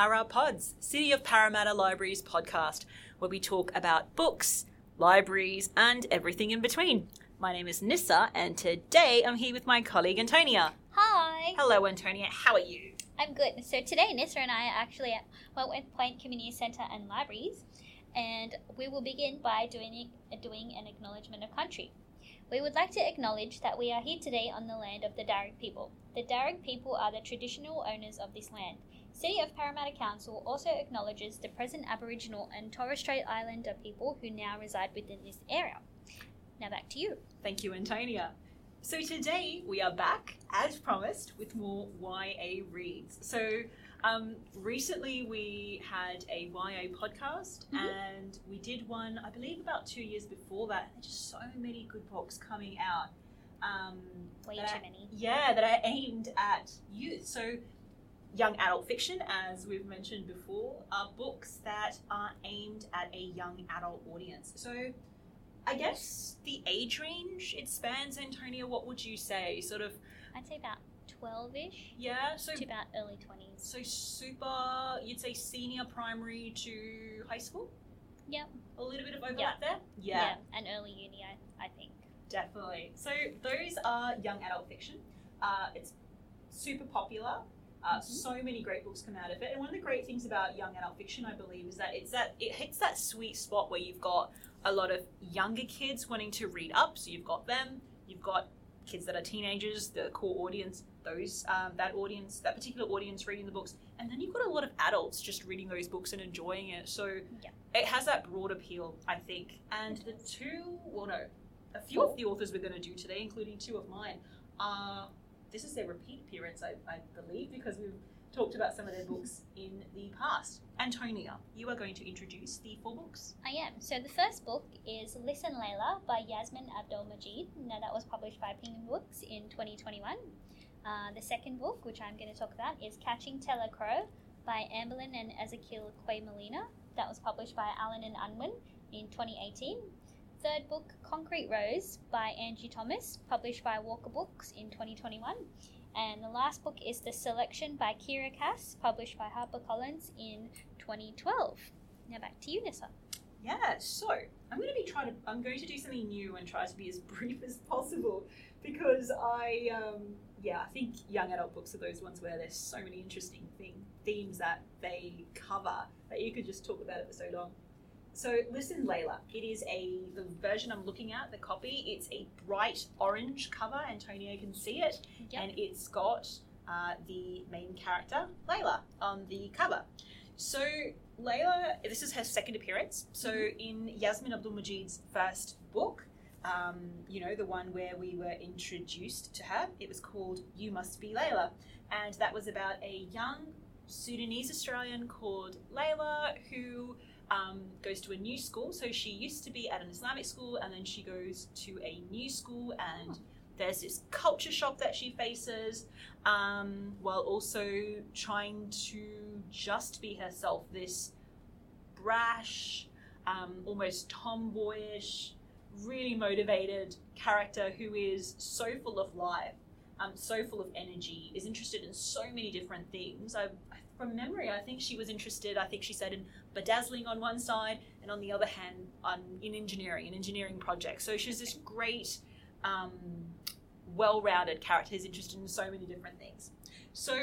Para Pods, City of Parramatta Libraries podcast, where we talk about books, libraries, and everything in between. My name is Nissa, and today I'm here with my colleague Antonia. Hi. Hello, Antonia. How are you? I'm good. So today, Nissa and I are actually at Wentworth Point Community Centre and Libraries, and we will begin by doing doing an acknowledgement of country. We would like to acknowledge that we are here today on the land of the Darug people. The Darug people are the traditional owners of this land. City of Parramatta Council also acknowledges the present Aboriginal and Torres Strait Islander people who now reside within this area. Now back to you. Thank you, Antonia. So today we are back, as promised, with more YA reads. So um, recently we had a YA podcast, Mhm. and we did one, I believe, about two years before that. There's just so many good books coming out. Um, Way too are- many. Yeah, that are aimed at youth. So young adult fiction, as we've mentioned before, are books that are aimed at a young adult audience. So I guess the age range it spans, Antonia, what would you say? Sort of, I'd say about 12 ish yeah, so to about early 20s. so super, you'd say senior primary to high school? Yep. A little bit of overlap there? Yeah. And early uni, I, I think. Definitely. So those are young adult fiction. Uh, it's super popular. Uh, Mhm. So many great books come out of it, and one of the great things about young adult fiction, I believe, is that it's that it hits that sweet spot where you've got a lot of younger kids wanting to read up. So you've got them, you've got kids that are teenagers, the core audience, those um, that audience, that particular audience reading the books, and then you've got a lot of adults just reading those books and enjoying it. So Yeah. it has that broad appeal, I think. And the two, well, no, a few of the authors we're going to do today, including two of mine, are this is their repeat appearance, I, I believe, because we've talked about some of their books in the past. Antonia, you are going to introduce the four books. I am. So the first book is Listen Layla by Yasmin Abdul Majid. Now that was published by Penguin Books in 2021. Uh, the second book, which I'm going to talk about, is Catching Teller Crow by Amberlyn and Ezekiel Kwaymullina. That was published by Allen and Unwin in 2018. Third book, Concrete Rose by Angie Thomas, published by Walker Books in 2021. And the last book is The Selection by Kiera Cass, published by HarperCollins in 2012. Now back to you, Nissa. Yeah, so I'm going to be trying to. I'm going to do something new and try to be as brief as possible because I, um, yeah, I think young adult books are those ones where there's so many interesting thing, themes that they cover that you could just talk about it for so long. So listen, Layla. It is a the version I'm looking at, the copy. It's a bright orange cover. Antonio can see it, Yep. and it's got uh, the main character Layla on the cover. So Layla, this is her second appearance. So in Yassmin Abdel-Magied's first book, um, you know, the one where we were introduced to her, it was called You Must Be Layla. And that was about a young Sudanese Australian called Layla who um, goes to a new school. So she used to be at an Islamic school and then she goes to a new school and there's this culture shock that she faces um, while also trying to just be herself. This brash, um, almost tomboyish, really motivated character who is so full of life, um, so full of energy, is interested in so many different things. I, from memory, I think she was interested. I think she said in bedazzling on one side, and on the other hand, on in engineering, an engineering project. So she's this great. Um, well-rounded character who's interested in so many different things. So,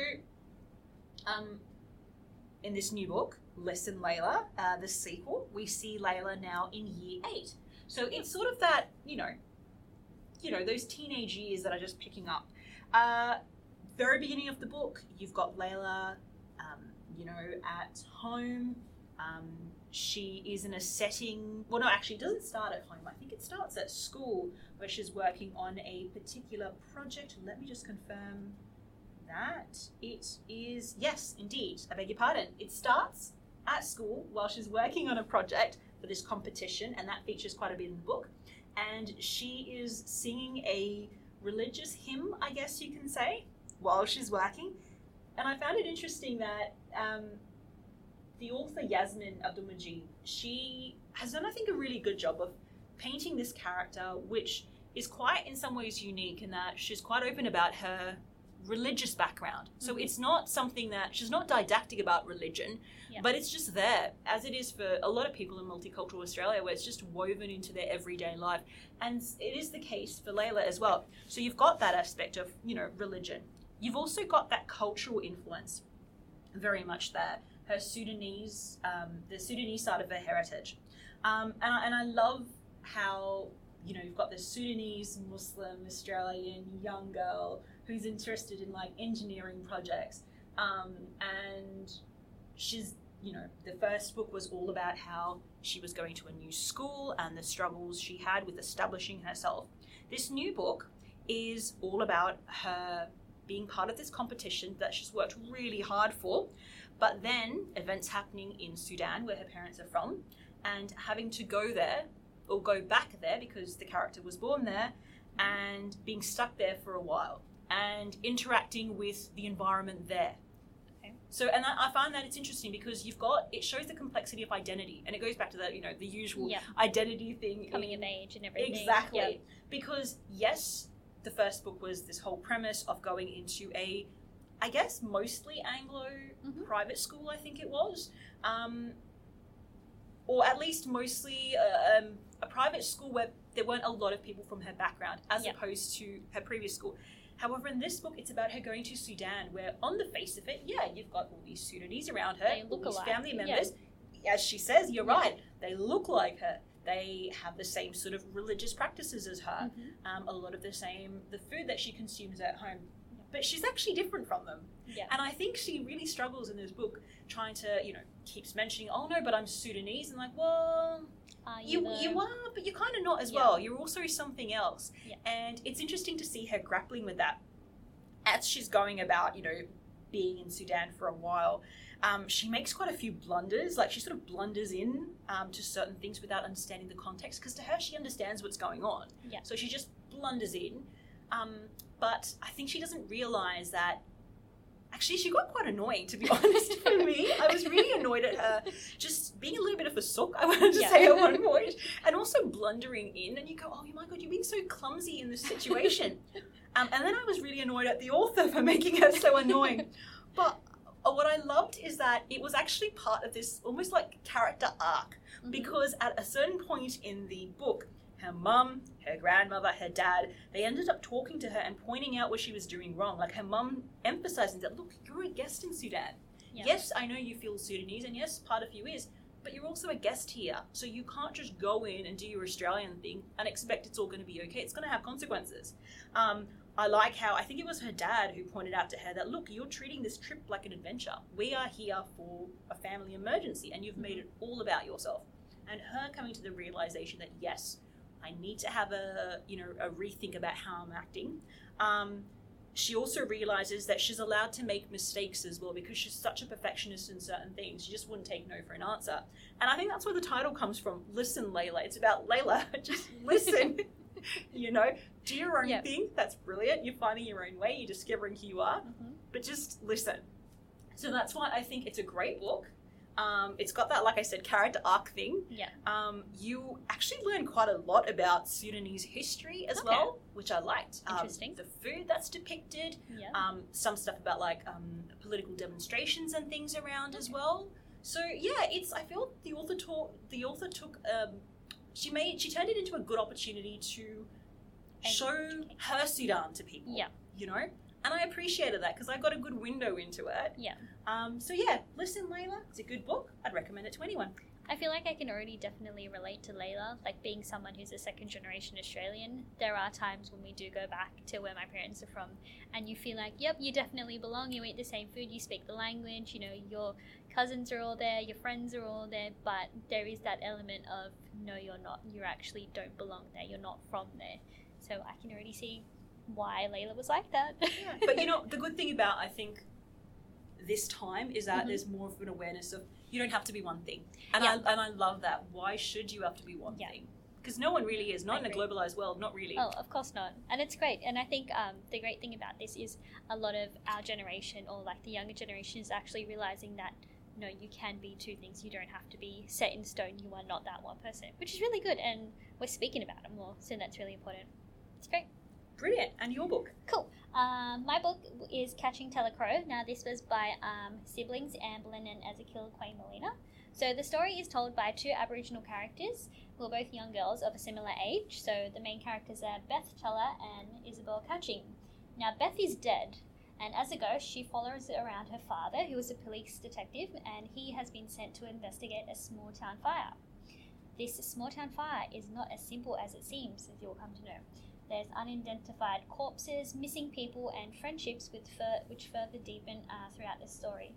um, in this new book, Listen Layla, uh, the sequel, we see Layla now in year eight. So it's sort of that, you know, you know, those teenage years that are just picking up. Uh, very beginning of the book, you've got Layla, um, you know, at home. Um, she is in a setting. Well, no, actually, it doesn't start at home. I think it starts at school where she's working on a particular project. Let me just confirm that it is. Yes, indeed. I beg your pardon. It starts at school while she's working on a project for this competition, and that features quite a bit in the book. And she is singing a religious hymn, I guess you can say, while she's working. And I found it interesting that um, the author Yasmin Abdul Majid, she has done, I think, a really good job of painting this character, which is quite, in some ways, unique in that she's quite open about her religious background. So Mhm. it's not something that she's not didactic about religion, Yeah. but it's just there, as it is for a lot of people in multicultural Australia, where it's just woven into their everyday life. And it is the case for Layla as well. So you've got that aspect of, you know, religion. You've also got that cultural influence very much there. Her Sudanese, um, the Sudanese side of her heritage. Um, and, I, and I love how, you know, you've got this Sudanese Muslim Australian young girl who's interested in like engineering projects. Um, and she's, you know, the first book was all about how she was going to a new school and the struggles she had with establishing herself. This new book is all about her being part of this competition that she's worked really hard for, but then events happening in Sudan, where her parents are from, and having to go there or go back there because the character was born there and being stuck there for a while and interacting with the environment there. Okay. So, and I, I find that it's interesting because you've got it shows the complexity of identity, and it goes back to that you know the usual Yeah. identity thing. Coming in- of age and everything. Exactly. Yeah. Because yes, the first book was this whole premise of going into a, I guess mostly Anglo Mhm. private school. I think it was, um, or at least mostly uh, um, a private school where there weren't a lot of people from her background, as Yeah. opposed to her previous school. However, in this book, it's about her going to Sudan, where on the face of it, yeah, you've got all these Sudanese around her, They all look these alike, family yeah. members. As she says, you're Yeah. right. They look like her. They have the same sort of religious practices as her. Mhm. Um, a lot of the same, the food that she consumes at home. But she's actually different from them. Yeah. And I think she really struggles in this book trying to, you know, keeps mentioning, oh no, but I'm Sudanese. And like, well, Are you, though? you are, but you're kind of not as Yeah. well. You're also something else. Yeah. And it's interesting to see her grappling with that as she's going about, you know, being in Sudan for a while. Um, she makes quite a few blunders. Like she sort of blunders in um, to certain things without understanding the context. Because to her, she understands what's going on. Yeah. So she just blunders in. Um, but I think she doesn't realize that. Actually, she got quite annoying, to be honest, for me. I was really annoyed at her just being a little bit of a sook, I wanted to Yeah. say at one point, and also blundering in. And you go, oh my god, you're being so clumsy in this situation. um, and then I was really annoyed at the author for making her so annoying. But what I loved is that it was actually part of this almost like character arc Mhm. because at a certain point in the book, her mum, her grandmother, her dad, they ended up talking to her and pointing out what she was doing wrong. Like her mum emphasizing that, look, you're a guest in Sudan. Yeah. Yes, I know you feel Sudanese, and yes, part of you is, but you're also a guest here. So you can't just go in and do your Australian thing and expect it's all going to be okay. It's going to have consequences. Um, I like how, I think it was her dad who pointed out to her that, look, you're treating this trip like an adventure. We are here for a family emergency, and you've made it all about yourself. And her coming to the realization that, yes, I need to have a, you know, a rethink about how I'm acting. Um, she also realizes that she's allowed to make mistakes as well because she's such a perfectionist in certain things. She just wouldn't take no for an answer. And I think that's where the title comes from. Listen, Layla. It's about Layla. just listen. you know, do your own Yeah. thing. That's brilliant. You're finding your own way. You're discovering who you are. Mhm. But just listen. So that's why I think it's a great book. Um, it's got that, like I said, character arc thing. Yeah. Um, you actually learn quite a lot about Sudanese history as Okay. well, which I liked. Um, Interesting. the food that's depicted, Yeah. um, some stuff about like um, political demonstrations and things around as well. So yeah, it's. I feel the author taught the author took. Um, she made she turned it into a good opportunity to show her Sudan to people. Yeah. You know, and I appreciated that because I got a good window into it. Yeah. Um, so yeah, listen, Layla. It's a good book. I'd recommend it to anyone. I feel like I can already definitely relate to Layla, like being someone who's a second generation Australian. There are times when we do go back to where my parents are from, and you feel like, yep, you definitely belong. You eat the same food, you speak the language, you know, your cousins are all there, your friends are all there, but there is that element of, no, you're not. You actually don't belong there. You're not from there. So I can already see why Layla was like that. but you know, the good thing about I think this time is that Mhm. there's more of an awareness of you don't have to be one thing, and Yeah. I and I love that. Why should you have to be one Yeah. thing? Because no one really is. Not I in a globalized world. Not really. Oh, of course not. And it's great. And I think um, the great thing about this is a lot of our generation, or like the younger generation, is actually realizing that no, you can be two things. You don't have to be set in stone. You are not that one person, which is really good. And we're speaking about it more, so that's really important. It's great. Brilliant. And your book? Cool. Um, my book is Catching Teller Crow. Now, this was by um, siblings Amberlynn and Ezekiel Kwaymullina. So, the story is told by two Aboriginal characters who are both young girls of a similar age. So, the main characters are Beth Teller and Isabel Catching. Now, Beth is dead, and as a ghost, she follows around her father, who is a police detective, and he has been sent to investigate a small town fire. This small town fire is not as simple as it seems, as you'll come to know. There's unidentified corpses, missing people, and friendships with fur- which further deepen uh, throughout the story.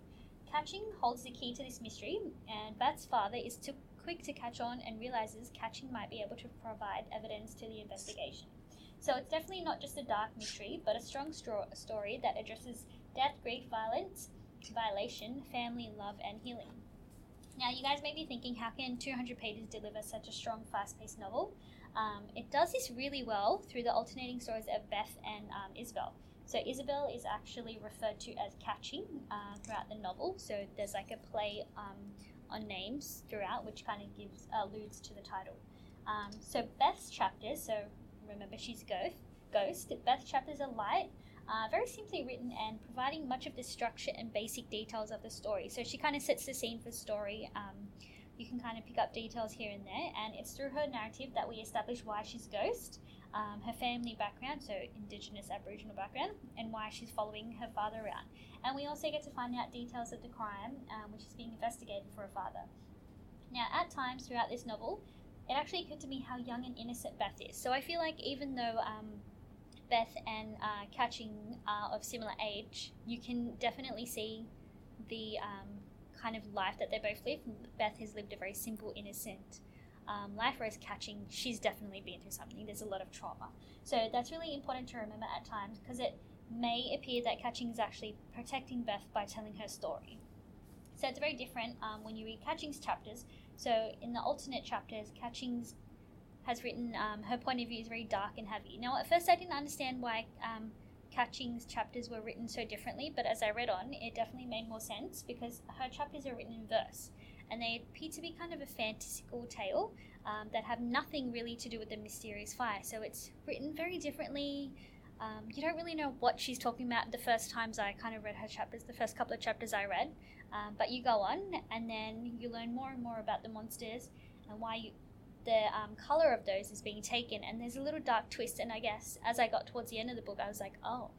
Catching holds the key to this mystery, and Beth's father is too quick to catch on and realizes Catching might be able to provide evidence to the investigation. So it's definitely not just a dark mystery, but a strong stro- story that addresses death, grief, violence, violation, family, love, and healing. Now, you guys may be thinking, how can 200 pages deliver such a strong, fast paced novel? Um, it does this really well through the alternating stories of Beth and um, Isabel. So, Isabel is actually referred to as Catching uh, throughout the novel, so there's like a play um, on names throughout, which kind of gives alludes to the title. Um, so, Beth's chapters, so remember she's a ghost. Ghost. Beth chapters are light, uh, very simply written, and providing much of the structure and basic details of the story. So she kind of sets the scene for the story. You can kind of pick up details here and there, and it's through her narrative that we establish why she's a ghost, um, her family background, so Indigenous Aboriginal background, and why she's following her father around. And we also get to find out details of the crime, um, which is being investigated for her father. Now, at times throughout this novel, it actually occurred to me how young and innocent Beth is. So I feel like even though um, Beth and uh, Catching are of similar age, you can definitely see the um, kind of life that they both live. Beth has lived a very simple, innocent um, life, whereas Catching, she's definitely been through something. There's a lot of trauma. So that's really important to remember at times because it may appear that Catching is actually protecting Beth by telling her story. So it's very different um, when you read Catching's chapters so in the alternate chapters, Catchings has written um, her point of view is very dark and heavy. Now, at first, I didn't understand why um, Catching's chapters were written so differently, but as I read on, it definitely made more sense because her chapters are written in verse, and they appear to be kind of a fantastical tale um, that have nothing really to do with the mysterious fire. So it's written very differently. Um, you don't really know what she's talking about the first times I kind of read her chapters, the first couple of chapters I read. Um, but you go on, and then you learn more and more about the monsters and why you, the um, color of those is being taken. And there's a little dark twist. And I guess as I got towards the end of the book, I was like, oh,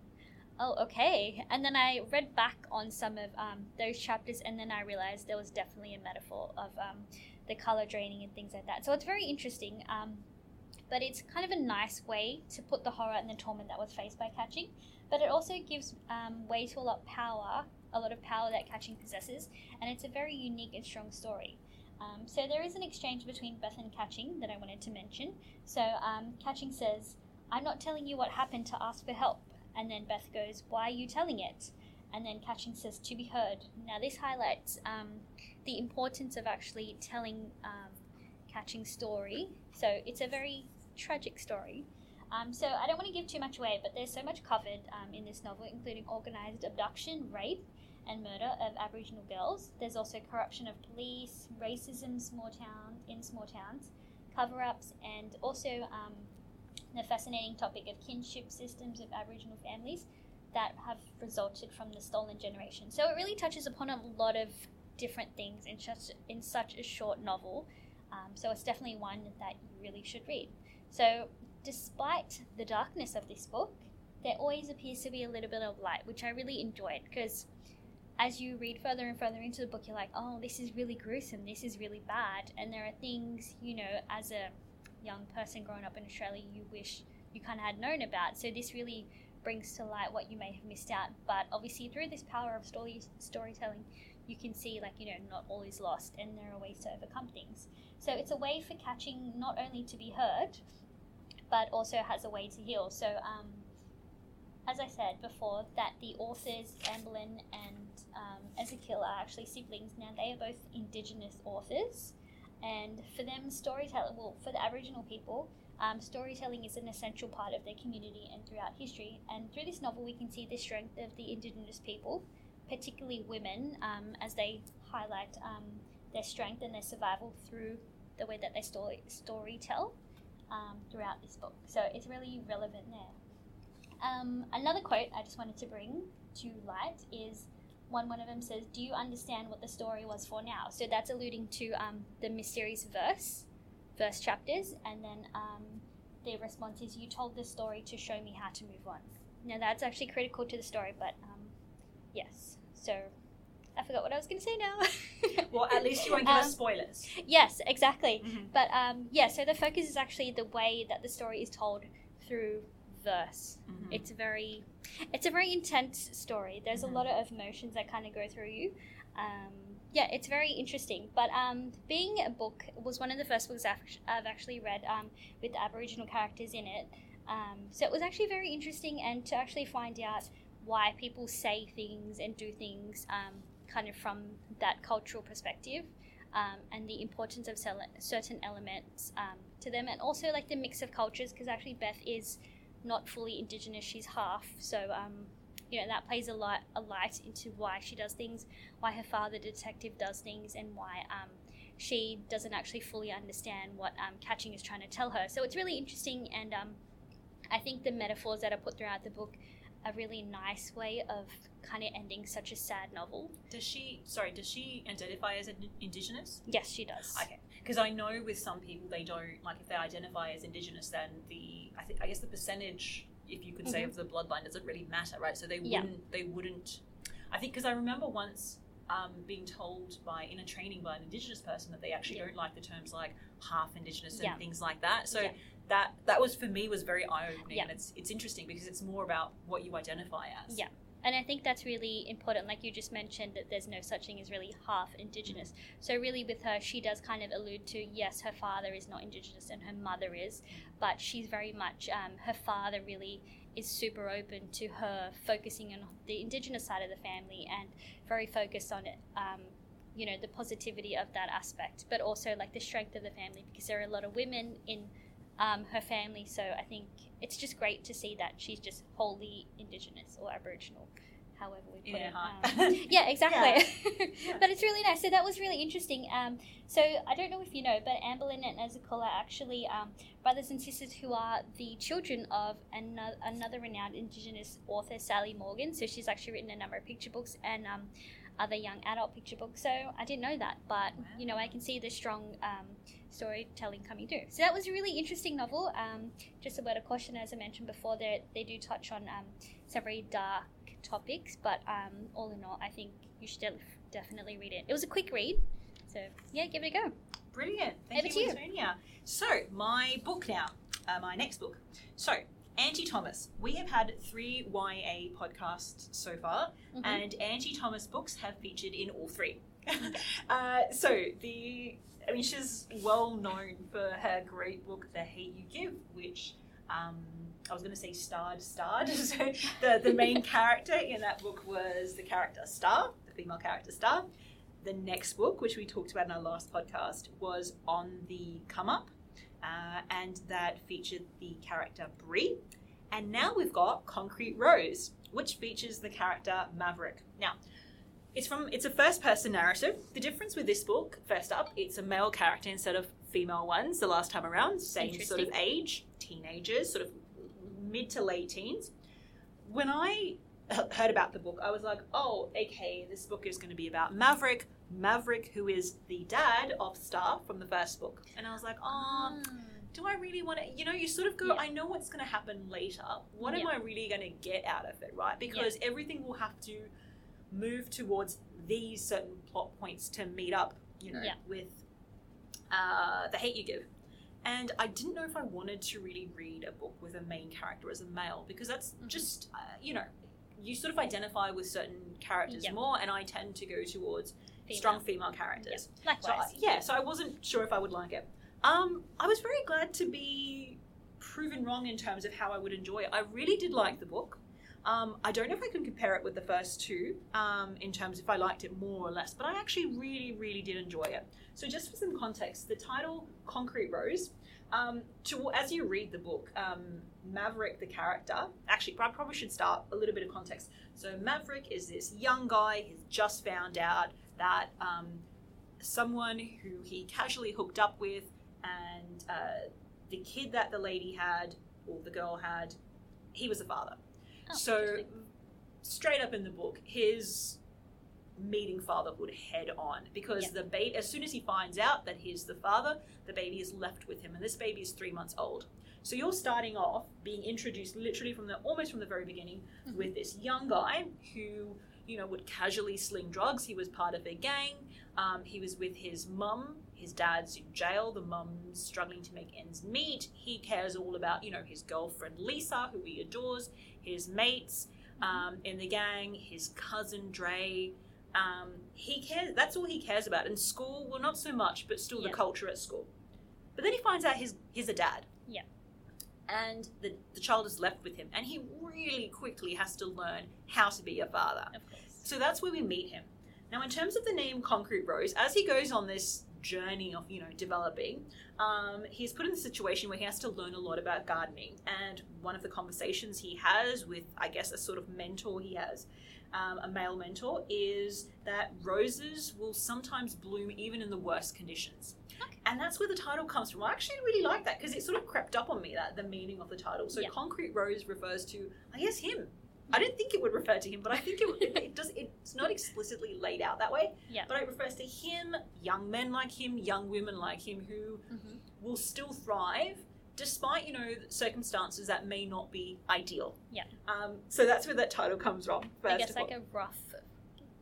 oh, okay. And then I read back on some of um, those chapters, and then I realized there was definitely a metaphor of um, the color draining and things like that. So it's very interesting. Um, but it's kind of a nice way to put the horror and the torment that was faced by catching. But it also gives um, way to a lot of power a lot of power that Catching possesses, and it's a very unique and strong story. Um, so there is an exchange between Beth and Catching that I wanted to mention. So um, Catching says, I'm not telling you what happened to ask for help. And then Beth goes, Why are you telling it? And then Catching says, To be heard. Now, this highlights um, the importance of actually telling um, Catching's story. So it's a very tragic story. Um, so I don't want to give too much away, but there's so much covered um, in this novel, including organized abduction, rape, and murder of Aboriginal girls. There's also corruption of police, racism small town, in small towns, cover ups, and also um, the fascinating topic of kinship systems of Aboriginal families that have resulted from the stolen generation. So it really touches upon a lot of different things in such, in such a short novel. Um, so it's definitely one that you really should read. So, despite the darkness of this book, there always appears to be a little bit of light, which I really enjoyed because as you read further and further into the book, you're like, oh, this is really gruesome, this is really bad. And there are things, you know, as a young person growing up in Australia, you wish you kind of had known about. So this really brings to light what you may have missed out. But obviously, through this power of story storytelling, you can see, like, you know, not all is lost and there are ways to overcome things. So it's a way for catching not only to be heard, but also has a way to heal. So, um, as I said before, that the authors, Amberlynn and um, Ezekiel, are actually siblings. Now, they are both Indigenous authors, and for them, storytelling, well, for the Aboriginal people, um, storytelling is an essential part of their community and throughout history. And through this novel, we can see the strength of the Indigenous people, particularly women, um, as they highlight um, their strength and their survival through the way that they story, story tell um, throughout this book. So it's really relevant there. Um, another quote I just wanted to bring to light is one. One of them says, "Do you understand what the story was for now?" So that's alluding to um, the mysteries verse, verse chapters, and then um, the response is, "You told the story to show me how to move on." Now that's actually critical to the story, but um, yes. So I forgot what I was going to say now. Well, at least you won't give Um, us spoilers. Yes, exactly. Mhm. But um, yeah, so the focus is actually the way that the story is told through verse. Mhm. It's a very, it's a very intense story. There's Mhm. a lot of emotions that kind of go through you. Um, yeah, it's very interesting. But um, being a book was one of the first books I've, actually read um, with Aboriginal characters in it. Um, so it was actually very interesting, and to actually find out why people say things and do things um, kind of from that cultural perspective. Um, and the importance of certain elements um, to them, and also like the mix of cultures, because actually Beth is not fully indigenous; she's half. So um, you know that plays a light a light into why she does things, why her father, detective, does things, and why um, she doesn't actually fully understand what um, Catching is trying to tell her. So it's really interesting, and um, I think the metaphors that are put throughout the book a really nice way of kind of ending such a sad novel. Does she? Sorry, does she identify as an indigenous? Yes, she does. Okay, because I know with some people they don't like if they identify as indigenous, then the I think I guess the percentage, if you could say, Mhm. of the bloodline doesn't really matter, right? So they Yeah. wouldn't. They wouldn't. I think because I remember once um, being told by in a training by an indigenous person that they actually Yeah. don't like the terms like half indigenous and Yeah. things like that. So that that was for me was very eye opening, and it's it's interesting because it's more about what you identify as. Yeah. And I think that's really important. Like you just mentioned, that there's no such thing as really half Indigenous. So, really, with her, she does kind of allude to yes, her father is not Indigenous and her mother is, but she's very much, um, her father really is super open to her focusing on the Indigenous side of the family and very focused on it. Um, you know the positivity of that aspect, but also like the strength of the family because there are a lot of women in um, her family. So I think it's just great to see that she's just wholly Indigenous or Aboriginal, however we put Yeah, it. Um, yeah, exactly. Yeah. but it's really nice. So that was really interesting. Um, so I don't know if you know, but Amberlyn and Ezekiel are actually um, brothers and sisters who are the children of another, another renowned Indigenous author, Sally Morgan. So she's actually written a number of picture books and um, other young adult picture books. So I didn't know that, but you know I can see the strong um, storytelling coming through. So that was a really interesting novel. Um, just a word of caution, as I mentioned before, they they do touch on um, some very dark topics, but um, all in all, I think you should def- definitely read it. It was a quick read, so yeah, give it a go. Brilliant. Thank Over you, to you. So, my book now, uh, my next book. So, Angie Thomas. We have had three YA podcasts so far, Mhm. and Angie Thomas books have featured in all three. uh, so, the I mean, she's well known for her great book, The Hate You Give, which um, I was going to say starred, starred. so, the, the main character in that book was the character Star, the female character Star. The next book, which we talked about in our last podcast, was On the Come Up, uh, and that featured the character Bri. And now we've got Concrete Rose, which features the character Maverick. Now, it's from it's a first person narrative. The difference with this book, first up, it's a male character instead of female ones the last time around. Same sort of age, teenagers, sort of mid to late teens. When I heard about the book, I was like, oh, okay, this book is going to be about Maverick. Maverick, who is the dad of Star from the first book. And I was like, oh, do I really want to? You know, you sort of go, Yeah. I know what's going to happen later. What am I really going to get out of it, right? Because everything will have to move towards these certain plot points to meet up, you know, Yeah. with uh, the hate you give. And I didn't know if I wanted to really read a book with a main character as a male because that's Mhm. just, uh, you know, you sort of identify with certain characters Yeah. more, and I tend to go towards Female. strong female characters. So I, Likewise. yeah, so I wasn't sure if I would like it. Um, I was very glad to be proven wrong in terms of how I would enjoy it. I really did like the book. Um, I don't know if I can compare it with the first two um, in terms if I liked it more or less, but I actually really, really did enjoy it. So, just for some context, the title "Concrete Rose," um, to as you read the book, um, Maverick, the character, actually, I probably should start a little bit of context. So, Maverick is this young guy. He's just found out that um, someone who he casually hooked up with, and uh, the kid that the lady had or the girl had, he was the father. Oh, so, straight up in the book, his meeting fatherhood head on because Yeah. the baby, as soon as he finds out that he's the father, the baby is left with him, and this baby is three months old. So you're starting off being introduced literally from the almost from the very beginning Mhm. with this young guy who you know would casually sling drugs. He was part of a gang. Um, he was with his mum. His dad's in jail. The mum's struggling to make ends meet. He cares all about you know his girlfriend Lisa, who he adores, his mates um, in the gang, his cousin Dre. Um, he cares. That's all he cares about. In school, well, not so much, but still Yeah. the culture at school. But then he finds out he's he's a dad. Yeah. And the the child is left with him, and he really quickly has to learn how to be a father. So that's where we meet him. Now, in terms of the name Concrete Rose, as he goes on this journey of you know developing, um, he's put in a situation where he has to learn a lot about gardening. And one of the conversations he has with, I guess, a sort of mentor he has, um, a male mentor, is that roses will sometimes bloom even in the worst conditions. Okay. And that's where the title comes from. I actually really like that because it sort of crept up on me that the meaning of the title. So Yeah. concrete rose refers to, I guess, him. I didn't think it would refer to him, but I think it, it, it does. It's not explicitly laid out that way, Yeah. but it refers to him, young men like him, young women like him, who Mhm. will still thrive despite you know circumstances that may not be ideal. Yeah. Um, so that's where that title comes from. First I guess like a rough,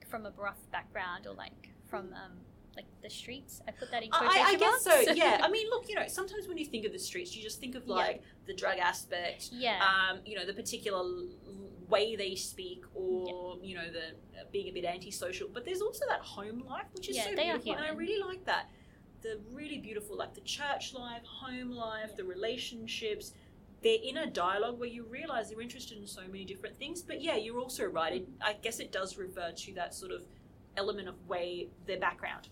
from a rough background or like from um like the streets. I put that in quotation I, I guess so. Yeah. I mean, look, you know, sometimes when you think of the streets, you just think of Yeah. like the drug aspect, yeah. um, you know, the particular way they speak, or you know, the uh, being a bit antisocial. But there's also that home life, which is Yeah, so they are beautiful, and I really like that. The really beautiful, like the church life, home life, Yeah. the relationships. They're in a dialogue where you realize they're interested in so many different things. But yeah, you're also right. It, I guess it does refer to that sort of element of way their background.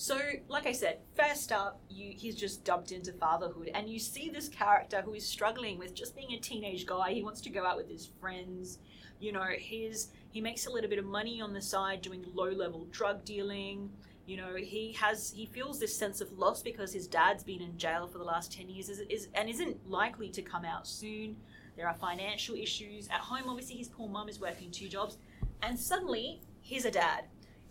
So, like I said, first up, you he's just dumped into fatherhood, and you see this character who is struggling with just being a teenage guy. He wants to go out with his friends. You know, his he makes a little bit of money on the side doing low level drug dealing. You know, he has he feels this sense of loss because his dad's been in jail for the last ten years, is, is and isn't likely to come out soon. There are financial issues at home. Obviously, his poor mum is working two jobs, and suddenly he's a dad.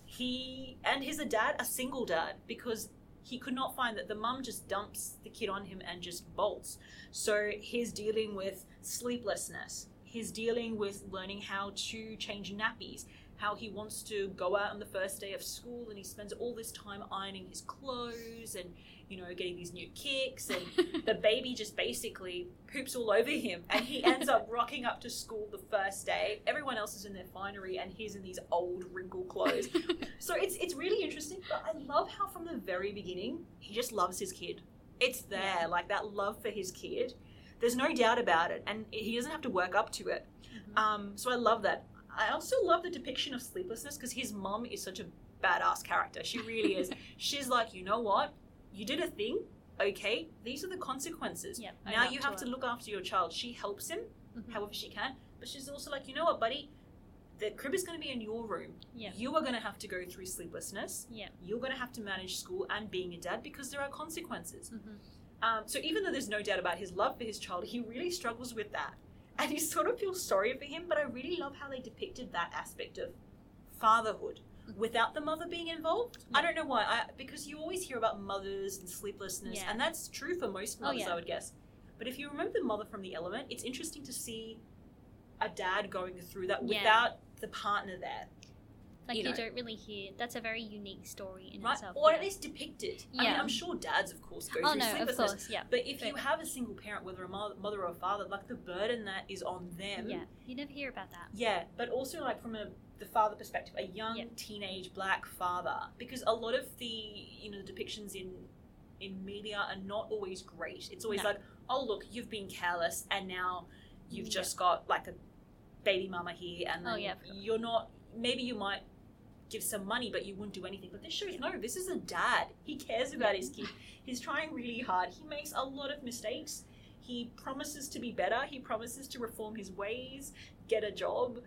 He and he's a dad, a single dad, because he could not find that the mum just dumps the kid on him and just bolts. So he's dealing with sleeplessness. He's dealing with learning how to change nappies. How he wants to go out on the first day of school and he spends all this time ironing his clothes and you know getting these new kicks and the baby just basically poops all over him and he ends up rocking up to school the first day. Everyone else is in their finery and he's in these old wrinkled clothes. So it's it's really interesting but i love how from the very beginning he just loves his kid. It's there Yeah. like that love for his kid. There's no doubt about it and he doesn't have to work up to it. Mhm. um, so i love that i also love the depiction of sleeplessness because his mum is such a badass character she really is she's like you know what you did a thing okay these are the consequences yeah. now you have to it. look after your child. She helps him Mhm. however she can, but she's also like, you know what, buddy? The crib is going to be in your room. Yeah. You are going to have to go through sleeplessness. Yeah. You're going to have to manage school and being a dad because there are consequences. Mhm. Um, so even though there's no doubt about his love for his child, he really struggles with that. And you sort of feel sorry for him, but I really love how they depicted that aspect of fatherhood without the mother being involved. I don't know why, I, because you always hear about mothers and sleeplessness, Yeah. and that's true for most Oh, mothers, yeah. I would guess. But if you remember the mother from the element, it's interesting to see a dad going through that Yeah. without the partner there, Like you you, know. don't really hear. That's a very unique story in right? itself. Or yeah. at least depicted. I mean, Yeah. I'm sure dads, of course, go Oh through no, sleeplessness. course, yeah. But if But- you have a single parent, whether a mother or a father, like the burden that is on them. Yeah, you never hear about that. Yeah, but also like from a the father perspective, a young Yeah. teenage black father, because a lot of the you know the depictions in in media are not always great. It's always No. like, oh look, you've been careless, and now you've Yeah. just got like a baby mama here, and Oh, yeah, you're not. Maybe you might give some money, but you wouldn't do anything. But this shows no, this is a dad. He cares about his kid. He's trying really hard. He makes a lot of mistakes. He promises to be better. He promises to reform his ways, get a job.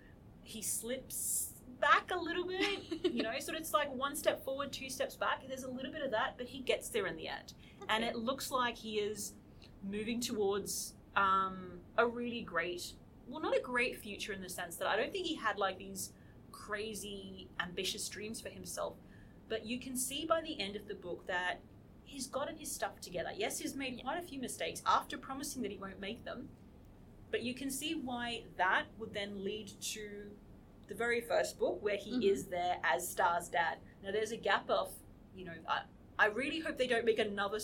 He slips back a little bit, you know, so it's like one step forward, two steps back. There's a little bit of that, but he gets there in the end. That's And good. it looks like he is moving towards um, a really great well, not a great future in the sense that I don't think he had like these crazy ambitious dreams for himself. But you can see by the end of the book that he's gotten his stuff together. Yes, he's made quite a few mistakes after promising that he won't make them. But you can see why that would then lead to the very first book where he Mhm. is there as Star's dad. Now there's a gap of, you know, I, I really hope they don't make another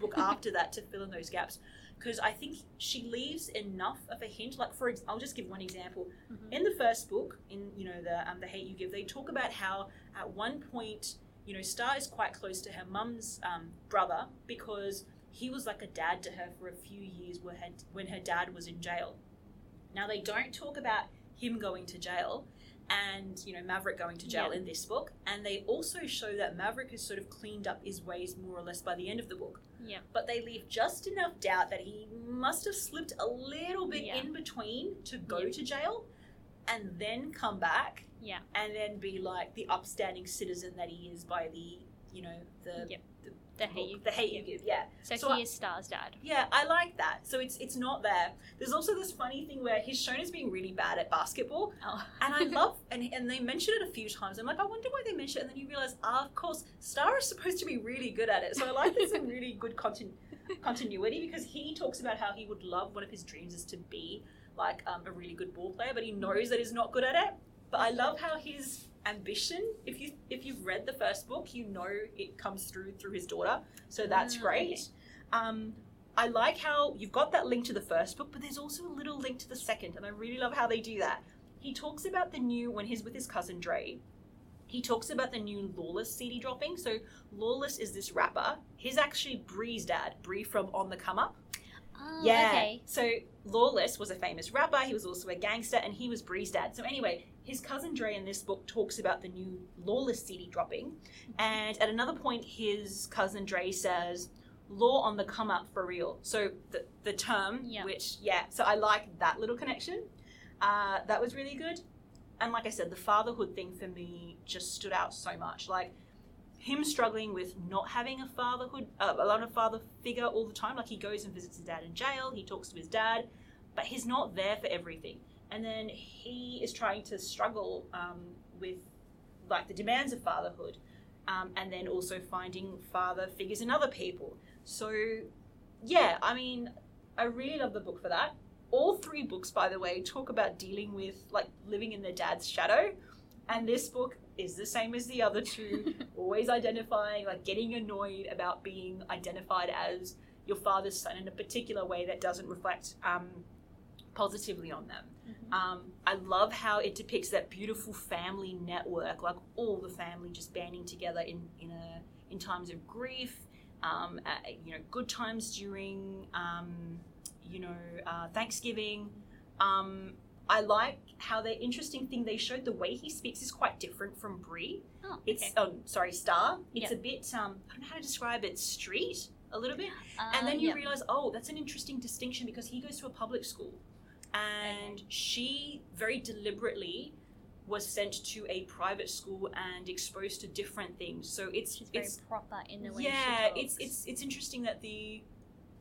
book after that to fill in those gaps because I think she leaves enough of a hint. Like for, ex- I'll just give one example. Mhm. In the first book, in you know the um, the hate you give, they talk about how at one point, you know, Star is quite close to her mum's um, brother because he was like a dad to her for a few years when her, when her dad was in jail. Now they don't talk about him going to jail and you know Maverick going to jail Yeah. in this book, and they also show that Maverick has sort of cleaned up his ways more or less by the end of the book Yeah. but they leave just enough doubt that he must have slipped a little bit Yeah. in between to go Yeah. to jail and then come back Yeah. and then be like the upstanding citizen that he is by the you know the Yep. The, hate you. the hate you give yeah So, So he I- is Star's dad. yeah i like that so it's it's not there there's also this funny thing where he's shown as being really bad at basketball Oh. and I love, and, and they mention it a few times. I'm like, I wonder why they mention it. And then you realize, ah, of course, Star is supposed to be really good at it. So I like there's some really good continu- continuity because he talks about how he would love, one of his dreams is to be like um, a really good ball player, but he knows that he's not good at it. But I love how his ambition, if you if you've read the first book, you know it comes through through his daughter. So that's Ah, great. okay. Um, I like how you've got that link to the first book, but there's also a little link to the second, and I really love how they do that. He talks about the new when he's with his cousin Dre. He talks about the new Lawless CD dropping. So Lawless is this rapper. He's actually Bri's dad, Bri from On the Come Up. Oh, yeah. okay. So Lawless was a famous rapper. He was also a gangster, and he was Bri's dad. So anyway, his cousin Dre in this book talks about the new Lawless CD dropping, and at another point, his cousin Dre says, "Law on the come up for real." So the the term, Yeah. which yeah, so I like that little connection. Uh, that was really good, and like I said, the fatherhood thing for me just stood out so much. Like him struggling with not having a fatherhood, uh, a lot of father figure all the time. Like he goes and visits his dad in jail, he talks to his dad, but he's not there for everything. And then he is trying to struggle um, with like the demands of fatherhood, um, and then also finding father figures in other people. So yeah, I mean, I really love the book for that. All three books, by the way, talk about dealing with like living in their dad's shadow. And this book is the same as the other two, always identifying, like getting annoyed about being identified as your father's son in a particular way that doesn't reflect um, positively on them. Um, I love how it depicts that beautiful family network, like all the family just banding together in in a in times of grief, um, uh, you know, good times during, um, you know, uh, Thanksgiving. Um, I like how the interesting thing they showed the way he speaks is quite different from Bri. Oh, It's okay. oh sorry, Star. It's a bit um, I don't know how to describe it. Street a little bit Uh, and then you yeah. realize oh that's an interesting distinction because he goes to a public school and she very deliberately was sent to a private school and exposed to different things. So it's She's very it's proper in the way yeah it's it's it's interesting that the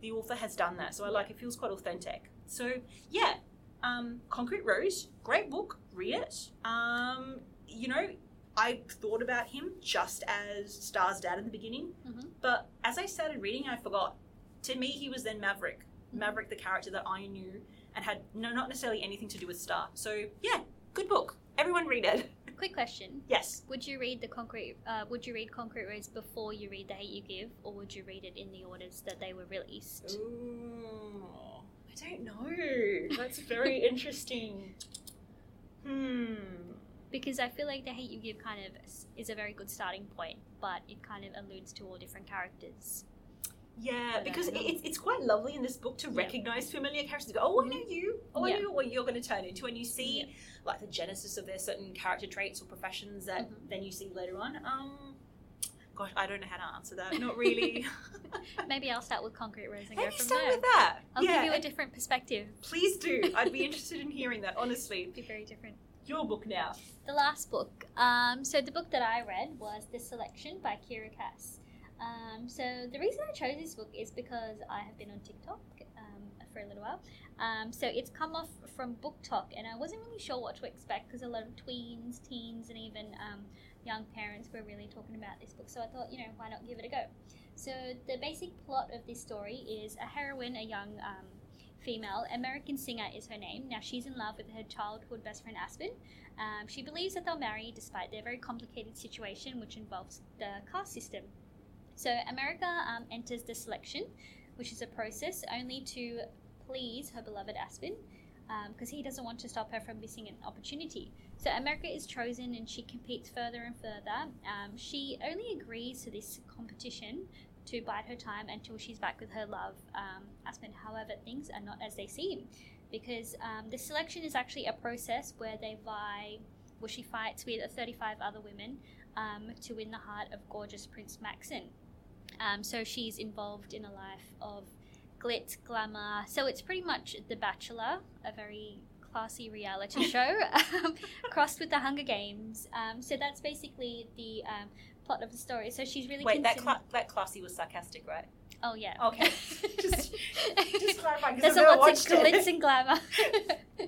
the author has done that. So i like it feels quite authentic. So yeah um concrete rose great book read it. Um you know i thought about him just as star's dad in the beginning. Mhm. but as i started reading i forgot. To me he was then maverick. Mhm. maverick the character that i knew and had no not necessarily anything to do with star so yeah good book everyone read it Quick question: yes Would you read the concrete? Uh, would you read Concrete Rose before you read The Hate You Give, or would you read it in the orders that they were released? Ooh, I don't know. That's very interesting. Hmm. Because I feel like The Hate You Give kind of is a very good starting point, but it kind of alludes to all different characters. Yeah, don't because it, it's, it's quite lovely in this book to Yeah. recognize familiar characters. Go, oh, I know you. Oh, Yeah. I know what you're going to turn into. And you see, Yeah. like, the genesis of their certain character traits or professions that Mhm. then you see later on. Um, gosh, I don't know how to answer that. Not really. Maybe I'll start with Concrete Rose and Maybe go from start there. with that. I'll yeah, give you a different perspective. please do. I'd be interested in hearing that. Honestly, It'd be very different. your book now. The last book. Um, so the book that I read was The Selection by Kiera Cass. Um, so the reason I chose this book is because I have been on TikTok um, for a little while. Um, so it's come off from BookTok, and I wasn't really sure what to expect because a lot of tweens, teens, and even um, young parents were really talking about this book. So I thought, you know, why not give it a go? So the basic plot of this story is a heroine, a young um, female, American Singer is her name. Now she's in love with her childhood best friend Aspen. Um, she believes that they'll marry despite their very complicated situation, which involves the caste system. So America um, enters the selection, which is a process only to please her beloved Aspen, because um, he doesn't want to stop her from missing an opportunity. So America is chosen and she competes further and further. Um, she only agrees to this competition to bide her time until she's back with her love, um, Aspen. However, things are not as they seem because um, the selection is actually a process where they vie, well, she fights with 35 other women um, to win the heart of gorgeous Prince Maxon. Um, so she's involved in a life of glitz, glamour. So it's pretty much The Bachelor, a very classy reality show, um, crossed with the Hunger Games. Um, so that's basically the um, plot of the story. So she's really wait that cla- that classy was sarcastic, right? Oh yeah. Okay. just, just clarifying. There's a lot of glitz and glamour,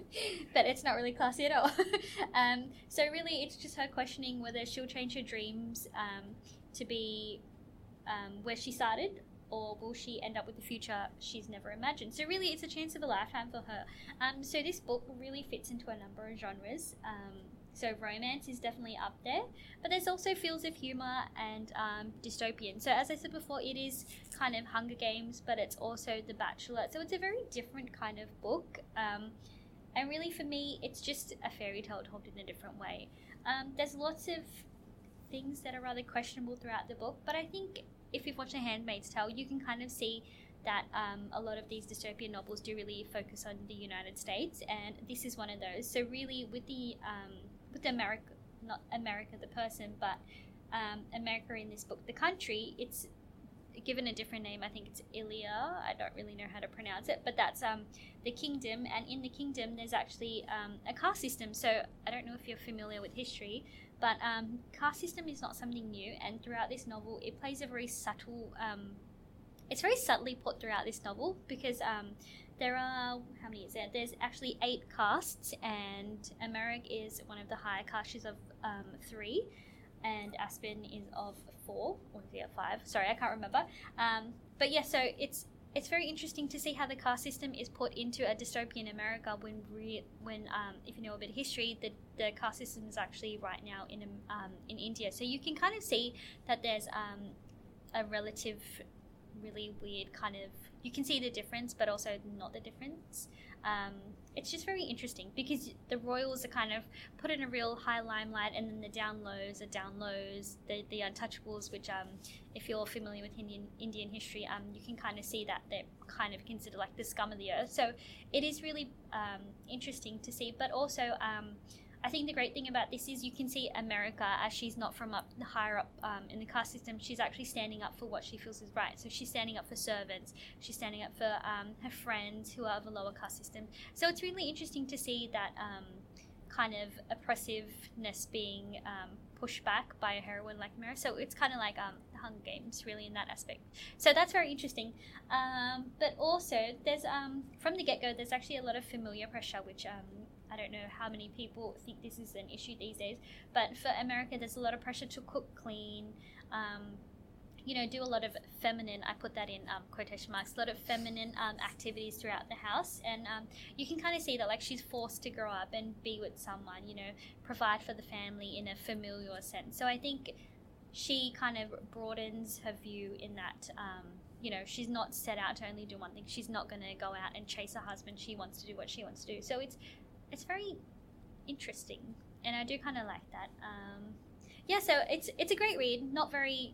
but it's not really classy at all. Um, so really, it's just her questioning whether she'll change her dreams um, to be um, where she started or will she end up with the future she's never imagined? So really, it's a chance of a lifetime for her. Um, so this book really fits into a number of genres. Um, so romance is definitely up there, but there's also feels of humor and um, dystopian. So as I said before, it is kind of Hunger Games, but it's also The Bachelor. So it's a very different kind of book. Um, and really, for me, it's just a fairy tale told in a different way. Um, there's lots of things that are rather questionable throughout the book, but I think if you've watched A Handmaid's Tale, you can kind of see that um, a lot of these dystopian novels do really focus on the United States, and this is one of those. So really, with the um, with America, not America the person, but um, America in this book, the country, it's given a different name. I think it's Illéa. I don't really know how to pronounce it, but that's um, the kingdom. And in the kingdom, there's actually um, a caste system. So I don't know if you're familiar with history, but um, caste system is not something new, and throughout this novel, it plays a very subtle. Um, it's very subtly put throughout this novel because um, there are how many is there? There's actually eight castes, and Americ is one of the higher castes of um, three, and Aspen is of four or is it five? Sorry, I can't remember. Um, but yeah, so it's it's very interesting to see how the caste system is put into a dystopian America when re- when um, if you know a bit of history, the, the caste system is actually right now in um, in India. So you can kind of see that there's um, a relative, really weird kind of. You can see the difference, but also not the difference. It's just very interesting because the royals are kind of put in a real high limelight, and then the down lows are down lows. The the untouchables, which um, if you're familiar with Indian Indian history, um, you can kind of see that they're kind of considered like the scum of the earth. So it is really um, interesting to see, but also um, I think the great thing about this is you can see America as she's not from up higher up um, in the caste system. She's actually standing up for what she feels is right. So she's standing up for servants. She's standing up for um, her friends who are of a lower caste system. So it's really interesting to see that um, kind of oppressiveness being um, pushed back by a heroine like Mary. So it's kind of like um, the Hunger Games, really, in that aspect. So that's very interesting. Um, but also, there's from the get go, there's actually a lot of familiar pressure, which I don't know how many people think this is an issue these days, but for America, there's a lot of pressure to cook clean. Um, you know, do a lot of feminine, I put that in um, quotation marks, a lot of feminine um, activities throughout the house. And um, you can kind of see that, like, she's forced to grow up and be with someone, you know, provide for the family in a familiar sense. So I think she kind of broadens her view in that, um, you know, she's not set out to only do one thing. She's not going to go out and chase her husband. She wants to do what she wants to do. So it's it's very interesting, and I do kind of like that. Um, yeah, so it's it's a great read. Not very,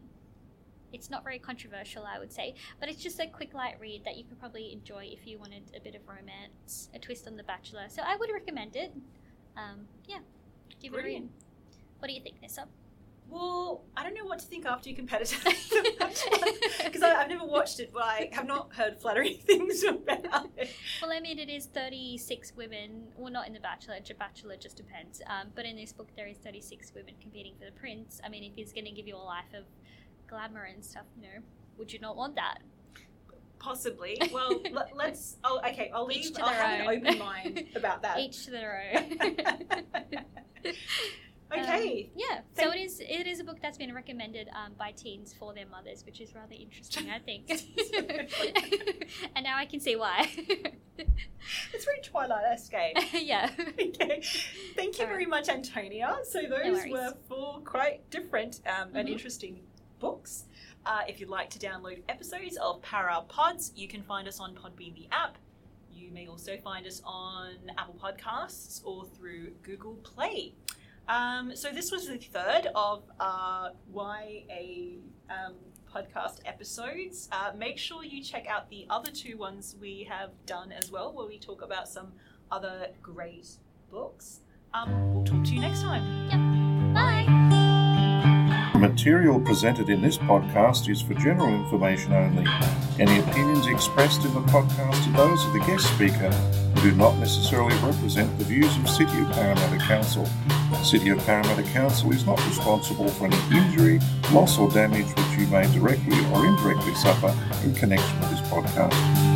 it's not very controversial, I would say, but it's just a quick light read that you could probably enjoy if you wanted a bit of romance, a twist on The Bachelor. So I would recommend it. Um, yeah, give Brilliant. it a read. What do you think, Nissa? Well, I don't know what to think after your compared it to because I've never watched it, but I have not heard flattering things about it. Well, I mean, it is 36 women. Well, not in The Bachelor. Bachelor just depends. Um, but in this book, there is 36 women competing for the prince. I mean, if he's going to give you a life of glamour and stuff, you know, would you not want that? Possibly. Well, let, let's. Oh, okay. I'll Each leave. to I'll their have own. an open mind about that. Each to their own. Okay. Um, yeah. Thank- so it is. It is a book that's been recommended um, by teens for their mothers, which is rather interesting, I think. and now I can see why. it's very Twilight-esque. eh? yeah. okay. Thank you All very much, Antonia. So those worries. were four quite different um, and Mhm. interesting books. Uh, if you'd like to download episodes of Para Pods, you can find us on Podbean the app. You may also find us on Apple Podcasts or through Google Play. Um, so this was the third of our YA um, podcast episodes. Uh, make sure you check out the other two ones we have done as well, where we talk about some other great books. Um, we'll talk to you next time. Bye. The material presented in this podcast is for general information only. Any opinions expressed in the podcast are those of the guest speaker and do not necessarily represent the views of City of Parramatta Council. City of Parramatta Council is not responsible for any injury, loss or damage which you may directly or indirectly suffer in connection with this podcast.